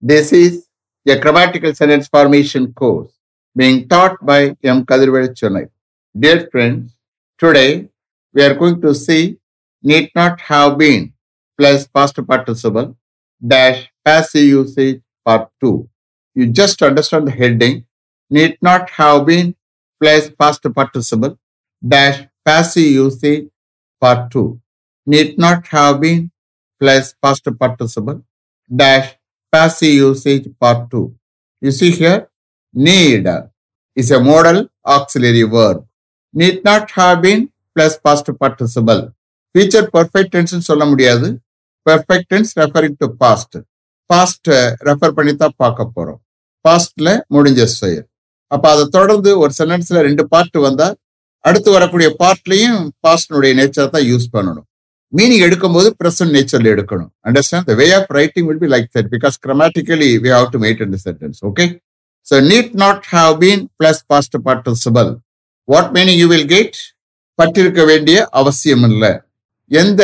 This is a grammatical sentence formation course being taught by M. Kadirvel Chennai. Dear friends, today we are going to see need not have been plus past participle dash passive usage part 2. You just understand the heading need not have been plus past participle dash passive usage part 2. Need not have been plus past participle dash passive usage part 2. You see here, need is a modal auxiliary verb. Need not have been plus past participle. Future perfect tense சொல்ல முடியாது perfect tense referring to past. past refer பண்ணி தான் பார்க்க போறோம் பாஸ்ட்ல முடிஞ்ச செயல் அப்ப அதை தொடர்ந்து ஒரு சென்டென்ஸ்ல ரெண்டு பார்ட் வந்தா அடுத்து வரக்கூடிய பார்ட்லயும் பாஸ்டினுடைய நேச்சர் தான் யூஸ் பண்ணணும் மீனிங் எடுக்கும்போது பிரசன்ட் நேச்சர்ல எடுக்கணும். Understand the way of writing will be like that because grammatically we have to made இந்த sentence okay so need not have been plus past participle what meaning you will get பட்டிருக்க வேண்டிய அவசியம் இல்லை. எந்த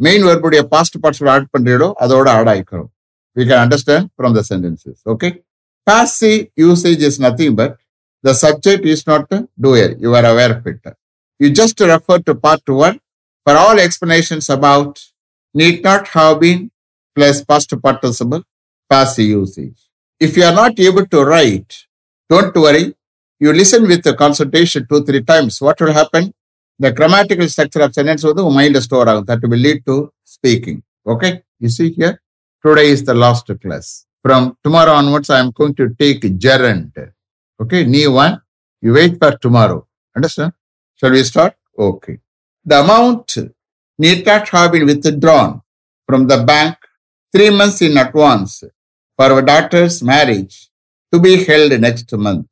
main வேர்புடைய past parts add பண்றீங்களோ அதோட add ஆயிக்கிறோம் we can understand from the sentences okay பாசி usage is nothing but the subject is not doer you are aware aware of it. You just refer to for all explanations about need not have been plus past participle passive usage. If you are not able to write, don't worry. You listen with the consultation two, three times. What will happen? The grammatical structure of sentence will the mind store. That will lead to speaking. Okay? You see here? Today is the last class. From tomorrow onwards, I am going to take gerund. Okay, new one. You wait for tomorrow. Understand? Shall we start? Okay. The amount need not have been withdrawn from the bank three months in advance for our daughter's marriage to be held next month.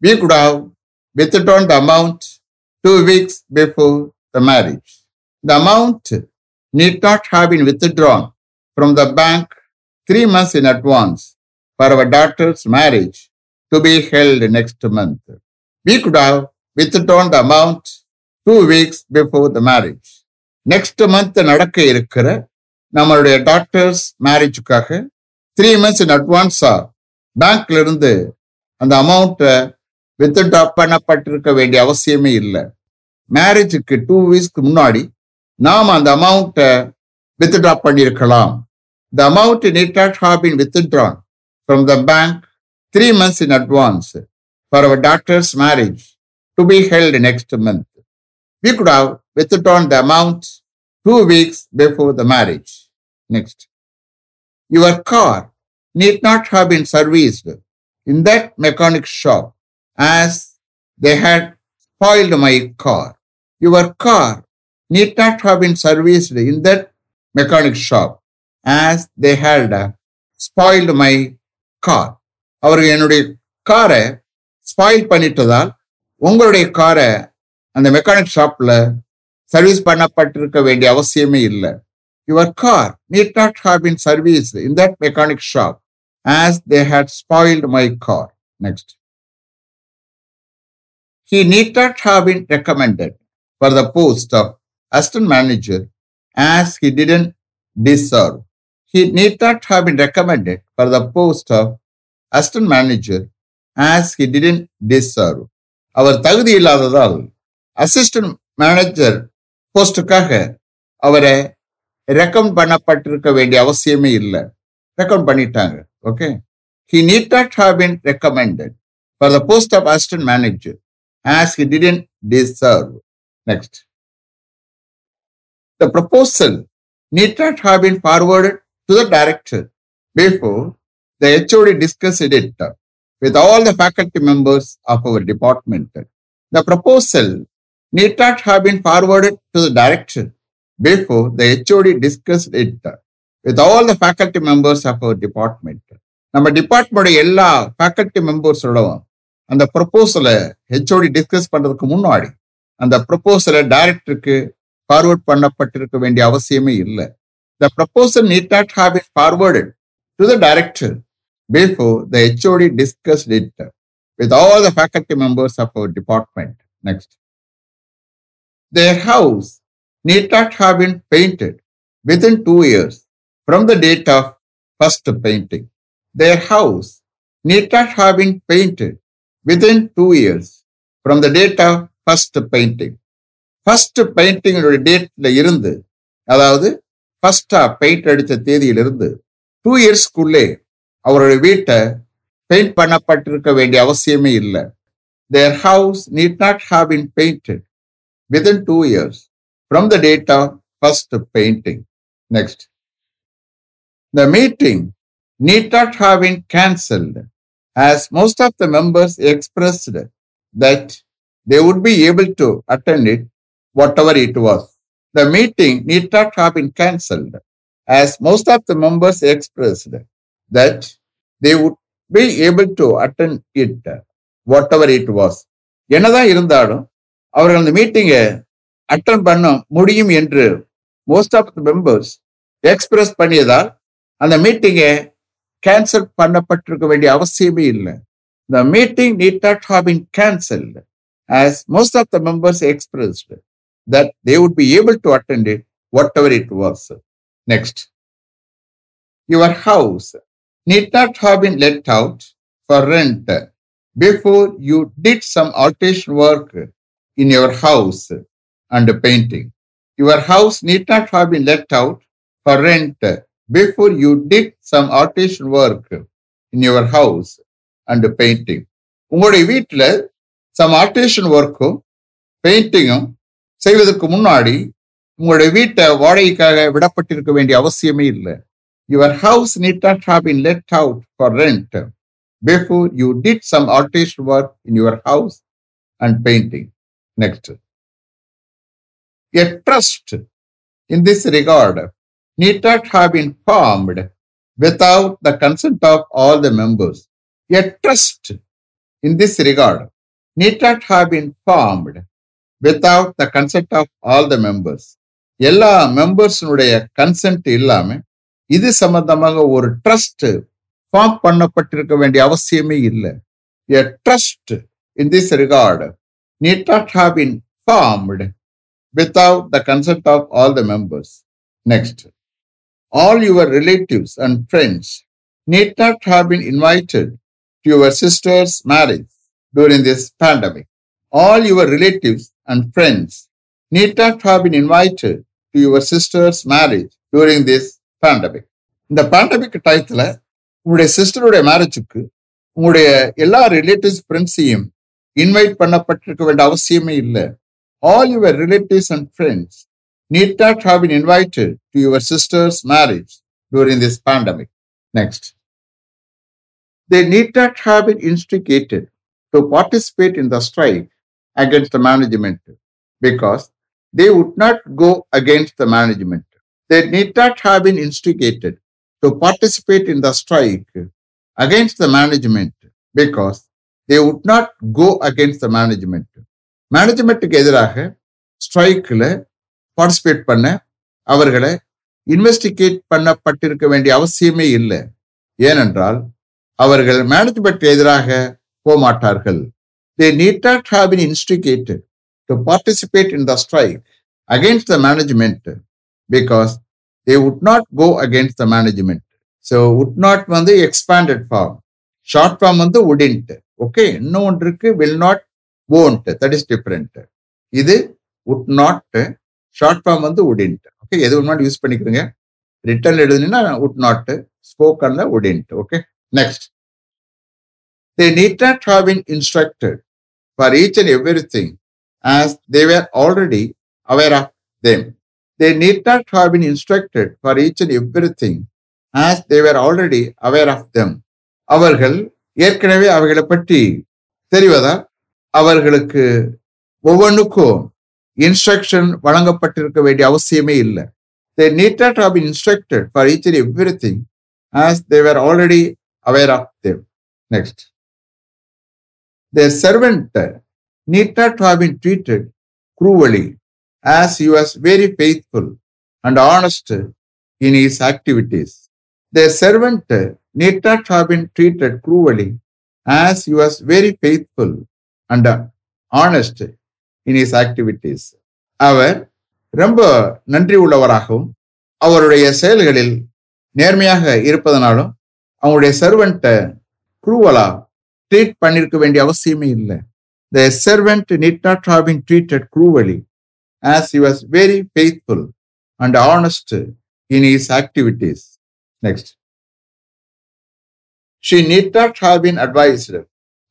We could have withdrawn the amount two weeks before the marriage. The amount need not have been withdrawn from the bank three months in advance for our daughter's marriage to be held next month. We could have withdrawn the amount two weeks before the marriage next month நடக்க இருக்கிற நம்மளுடைய doctors மேரேஜுக்காக three months in அட்வான்ஸாக பேங்க்ல இருந்து அந்த அமௌண்ட்டை withdraw பண்ணப்பட்டிருக்க வேண்டிய அவசியமே இல்லை மேரேஜுக்கு டூ வீக்ஸ்க்கு முன்னாடி நாம் அந்த அமௌண்ட்டை வித்ட்ரா பண்ணியிருக்கலாம் the amount need not have been from the bank three months in advance for our doctors marriage to be held next month We could have withdrawn the amount two weeks before the marriage. Next. Your car need not have been serviced in that mechanic shop as they had spoiled my car. Your car need not have been serviced in that mechanic shop as they had spoiled my car. அவர்கள் என்னுடைய காரை spoil பண்ணிட்டதால் உங்களுடைய காரை அந்த mechanic ஷாப்ல service பண்ணப்பட்டிருக்க வேண்டிய அவசியமே இல்லை your car need not have been service in that mechanic shop as they had spoiled my car next He need not have been recommended for the post of assistant manager as he didn't deserve. He need not have been recommended for the post of assistant manager as he didn't deserve. அவர் தகுதி இல்லாததால் assistant manager போஸ்டுக்காக அவரை recommend பண்ணப்பட்டிருக்க வேண்டிய அவசியமே இல்லை. Recommend பண்ணிட்டாங்க. Okay he need not have been recommended for the post of assistant manager as he didn't deserve next the proposal need not have been forwarded to the director before the HOD discussed it with all the faculty members of our department. The proposal need not have been forwarded to the director before the HOD discussed it with all the faculty members of our department. நம்ம department எல்லா faculty மெம்பர்ஸோடவும் அந்த ப்ரொபோசலை HOD discuss பண்றதுக்கு முன்னாடி அந்த ப்ரொப்போசலை டைரக்டருக்கு forward பண்ணப்பட்டிருக்க வேண்டிய அவசியமே இல்லை. The proposal need not have it forwarded to the director before the HOD discussed it with all the faculty members of our department next their house need not have been painted within two years from the date of first painting their house need not have been painted within two years from the date of first painting. First பெயிண்டிங்கோட டேட்ல இருந்து அதாவது ஃபர்ஸ்டா paint அடித்த தேதியிலிருந்து two இயர்ஸ்க்குள்ளே அவருடைய வீட்டை paint பண்ணப்பட்டிருக்க வேண்டிய அவசியமே இல்லை their house need not have in painted Within two years from the date of first painting next the meeting need not have been cancelled, as most of the members expressed that they would be able to attend it, whatever it was. The meeting need not have been cancelled, as most of the members expressed that they would be able to attend it, whatever it was. என்னதான் இருந்தாலும் அவர்கள் அந்த மீட்டிங்கை attend பண்ண முடியும் என்று most of the members express பண்ணியதால் அந்த மீட்டிங்கை கேன்சல் பண்ணப்பட்டிருக்க வேண்டிய அவசியமே இல்லை the meeting need not have been cancelled as most of the members expressed that they would be able to attend it, whatever it was. Next, your house need not have been let out for rent before you did some alteration work in your house and painting. Your house need not have been let out for rent before you did some alteration work in your house and painting. உங்களுடைய வீட்டில் some alteration ஒர்க்கும் பெயிண்டிங்கும் செய்வதற்கு முன்னாடி உங்களுடைய வீட்டை வாடகைக்காக விடப்பட்டிருக்க வேண்டிய அவசியமே இல்லை your house need not have been let out for rent before you did some artist work in your house and painting next a trust in this record need not have been formed without the consent of all the members. A trust in this regard need not have been formed without the consent of all the members. எல்லா மெம்பர்ஸினுடைய consent இல்லாம இது சம்பந்தமாக ஒரு trust form பண்ணப்பட்டிருக்க வேண்டிய அவசியமே இல்லை a trust in this record need not have been formed without the consent of all the members next all your relatives and friends need not have been invited to your sister's marriage during this pandemic. All your relatives and friends need not have been invited to your sister's marriage during this pandemic. இந்த pandemic டயத்துல உங்களுடைய சிஸ்டருடைய மேரேஜுக்கு உங்களுடைய எல்லா relatives ஃப்ரெண்ட்ஸையும் invite பண்ணப்பட்டிருக்க வேண்டிய அவசியமே இல்லை all your relatives and friends need not have been invited to your sister's marriage during this pandemic. Next. They need not have been instigated to participate in the strike against the management because they would not go against the management. They need not have been instigated to participate in the strike against the management because they would not go against the management மேனேஜ்மெண்ட்டுக்கு எதிராக ஸ்ட்ரைக்கில் participate பண்ண அவர்களை investigate பண்ணப்பட்டிருக்க வேண்டிய அவசியமே இல்லை. ஏனென்றால் அவர்கள் management எதிராக போமாட்டார்கள் they need not have been instigated to participate in the strike against the management because they would not go against the management so would not வந்து எக்ஸ்பேண்டட் ஃபார்ம் ஷார்ட் ஃபார்ம் வந்து wouldn't okay இன்னும் ஒன்று இருக்கு? Will not won't that is different இது would not short form வந்து உடின்ட் okay எது வேணாலும் use பண்ணிக்கிறீங்க ரிட்டர்ன் எழுதுனீங்கன்னா would not ஸ்போக்கன்ல wouldn't okay next they need not have been instructed for each and every thing as they were already aware of them they need not have been instructed for each and every thing as they were already aware of them அவர்கள் ஏற்கனவே அவைகளை பற்றி தெரிவதால் அவர்களுக்கு ஒவ்வொன்றுக்கும் instruction வழங்கப்பட்டிருக்க வேண்டிய அவசியமே இல்லை. They need not have been instructed for each and every thing as they already aware of them next their servant need not have been treated cruelly as you was very faithful and honest in his activities their servant need not have been treated cruelly as he was very faithful and honest in his activities. அவர் ரொம்ப நன்றி உள்ளவராகவும் அவருடைய செயல்களில் நேர்மையாக இருப்பதனாலும் அவங்களுடைய சர்வெண்ட்டை குரூவலா treat பண்ணிருக்க வேண்டிய அவசியமே இல்லை. The servant need not have been treated cruelly as he was very faithful and honest in his activities next She need not have been advised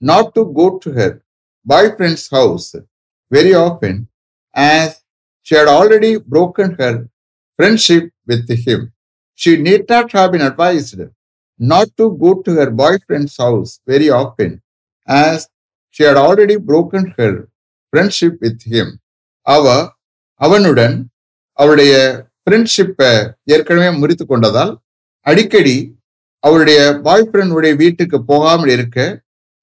not to go to her boyfriend's house very often as she had already broken her friendship with him. She need not have been advised not to go to her boyfriend's house very often as she had already broken her friendship with him. அவ அவனுடன் அவளுடைய ஃப்ரெண்ட்ஷிப்பை ஏற்கனவே முறித்து கொண்டதால் அடிக்கடி அவளுடைய பாய் ஃப்ரெண்டுடைய வீட்டுக்கு போகாமல் இருக்க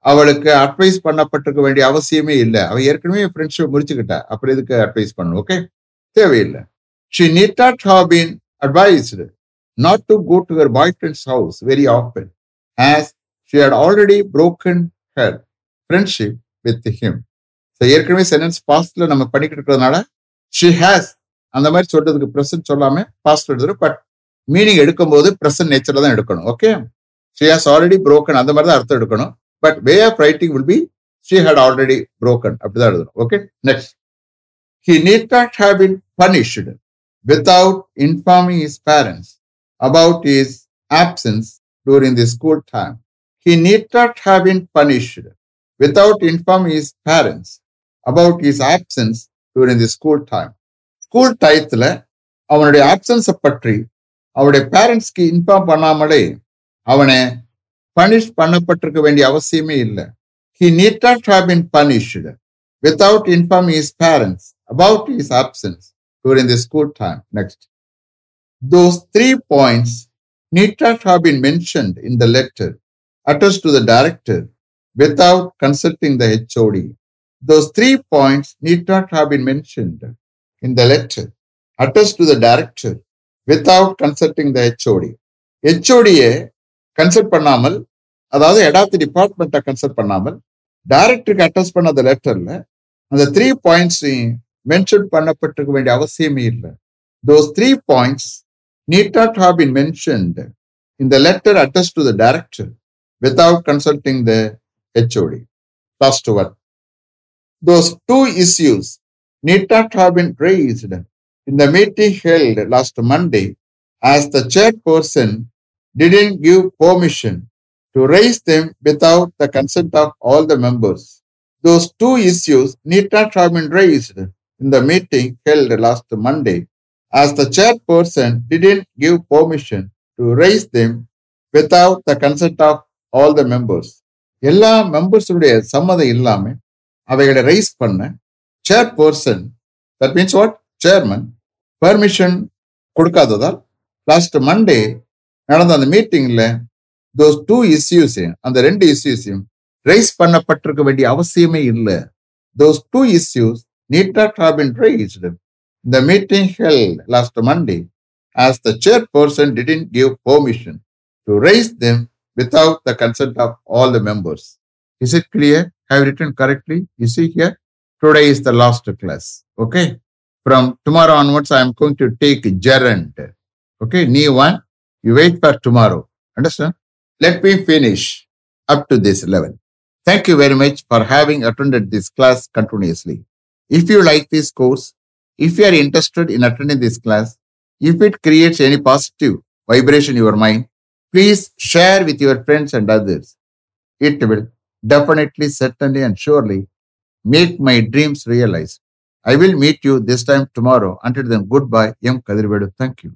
அவளுக்கு அட்வைஸ் பண்ணப்பட்டிருக்க வேண்டிய அவசியமே இல்லை. அவள் ஏற்கனவே ஃப்ரெண்ட்ஷிப் முடிச்சுக்கிட்டா. அப்புறம் இதுக்கு அட்வைஸ் பண்ணணும் ஓகே தேவையில்லை. She need not have been advised not to go to her boyfriend's house very often as she had already broken her friendship with him so ஏற்கனவே சென்டென்ஸ் பாஸ்ட்ல நம்ம பண்ணிக்கிட்டு இருக்கிறதுனால ஷி ஹேஸ் அந்த மாதிரி சொல்றதுக்கு ப்ரெசன்ட் சொல்லாம பாஸ்ட் எடுத்துரு பட் மீனிங் எடுக்கும்போது ப்ரெசன்ட் நேச்சர்ல தான் எடுக்கணும் okay she has already broken அந்த மாதிரி தான் அர்த்தம் எடுக்கணும் but way of writing will be she had already broken அப்படிதான் எழுதணும் okay next he need not have been punished without informing his parents about his absence during the school time he need not have been punished without informing his parents about his absence during the school time school டயத்தில் அவனுடைய ஆப்சன்ஸை பற்றி அவனுடைய பேரண்ட்ஸ்க்கு inform பண்ணாமலே அவனை punish பண்ணப்பட்டிருக்க வேண்டிய அவசியமே இல்லை he need not have been punished without informing his parents about his absence during the school time. Next. Those three points need not have been mentioned in the letter addressed to the director without consulting the HOD. Those three points need not have been mentioned in the letter addressed to the director without consulting the HOD HOD-யை consult பண்ணாமல் அதாவது எடாத்து டிபார்ட்மெண்ட்டை consult பண்ணாமல் டைரக்டருக்கு attest பண்ண அந்த லெட்டர்ல அந்த three points mention பண்ணப்பட்டிருக்க வேண்டிய அவசியமே இல்லை. Those three points need not have been இந்த letter addressed to the director without consulting the HOD last one those two issues need not have been raised in the meeting held last Monday as the chairperson didn't give permission to raise them without the consent of all the members. Those two issues need not have been raised in the meeting held last Monday, as the chairperson didn't give permission to raise them without the consent of all the members. எல்லா மெம்பர்ஸுடைய சம்மதம் இல்லாம அவைகளை raise பண்ண chairperson that means what chairman permission கொடுக்காததால் last Monday நடந்த அந்த மீட்டிங்ல those two இஷ்யூஸையும் அந்த ரெண்டு இஷ்யூஸையும் ரைஸ் பண்ணப்பட்டிருக்க வேண்டிய அவசியமே இல்லை those two issues need not have been raised in the meeting held last Monday as the chair person didn't give permission to raise them without the consent of all the members is it clear have written correctly is it here today is the last class okay From tomorrow onwards, I am going to take gerund. Okay. New one. You wait for tomorrow. Understand? Let me finish up to this level. Thank you very much for having attended this class continuously. If you like this course, if you are interested in attending this class, if it creates any positive vibration in your mind, please share with your friends and others. It will definitely, certainly, and surely make my dreams realized. I will meet you this time tomorrow. Until then, goodbye. M. Kadirvedu. Thank you.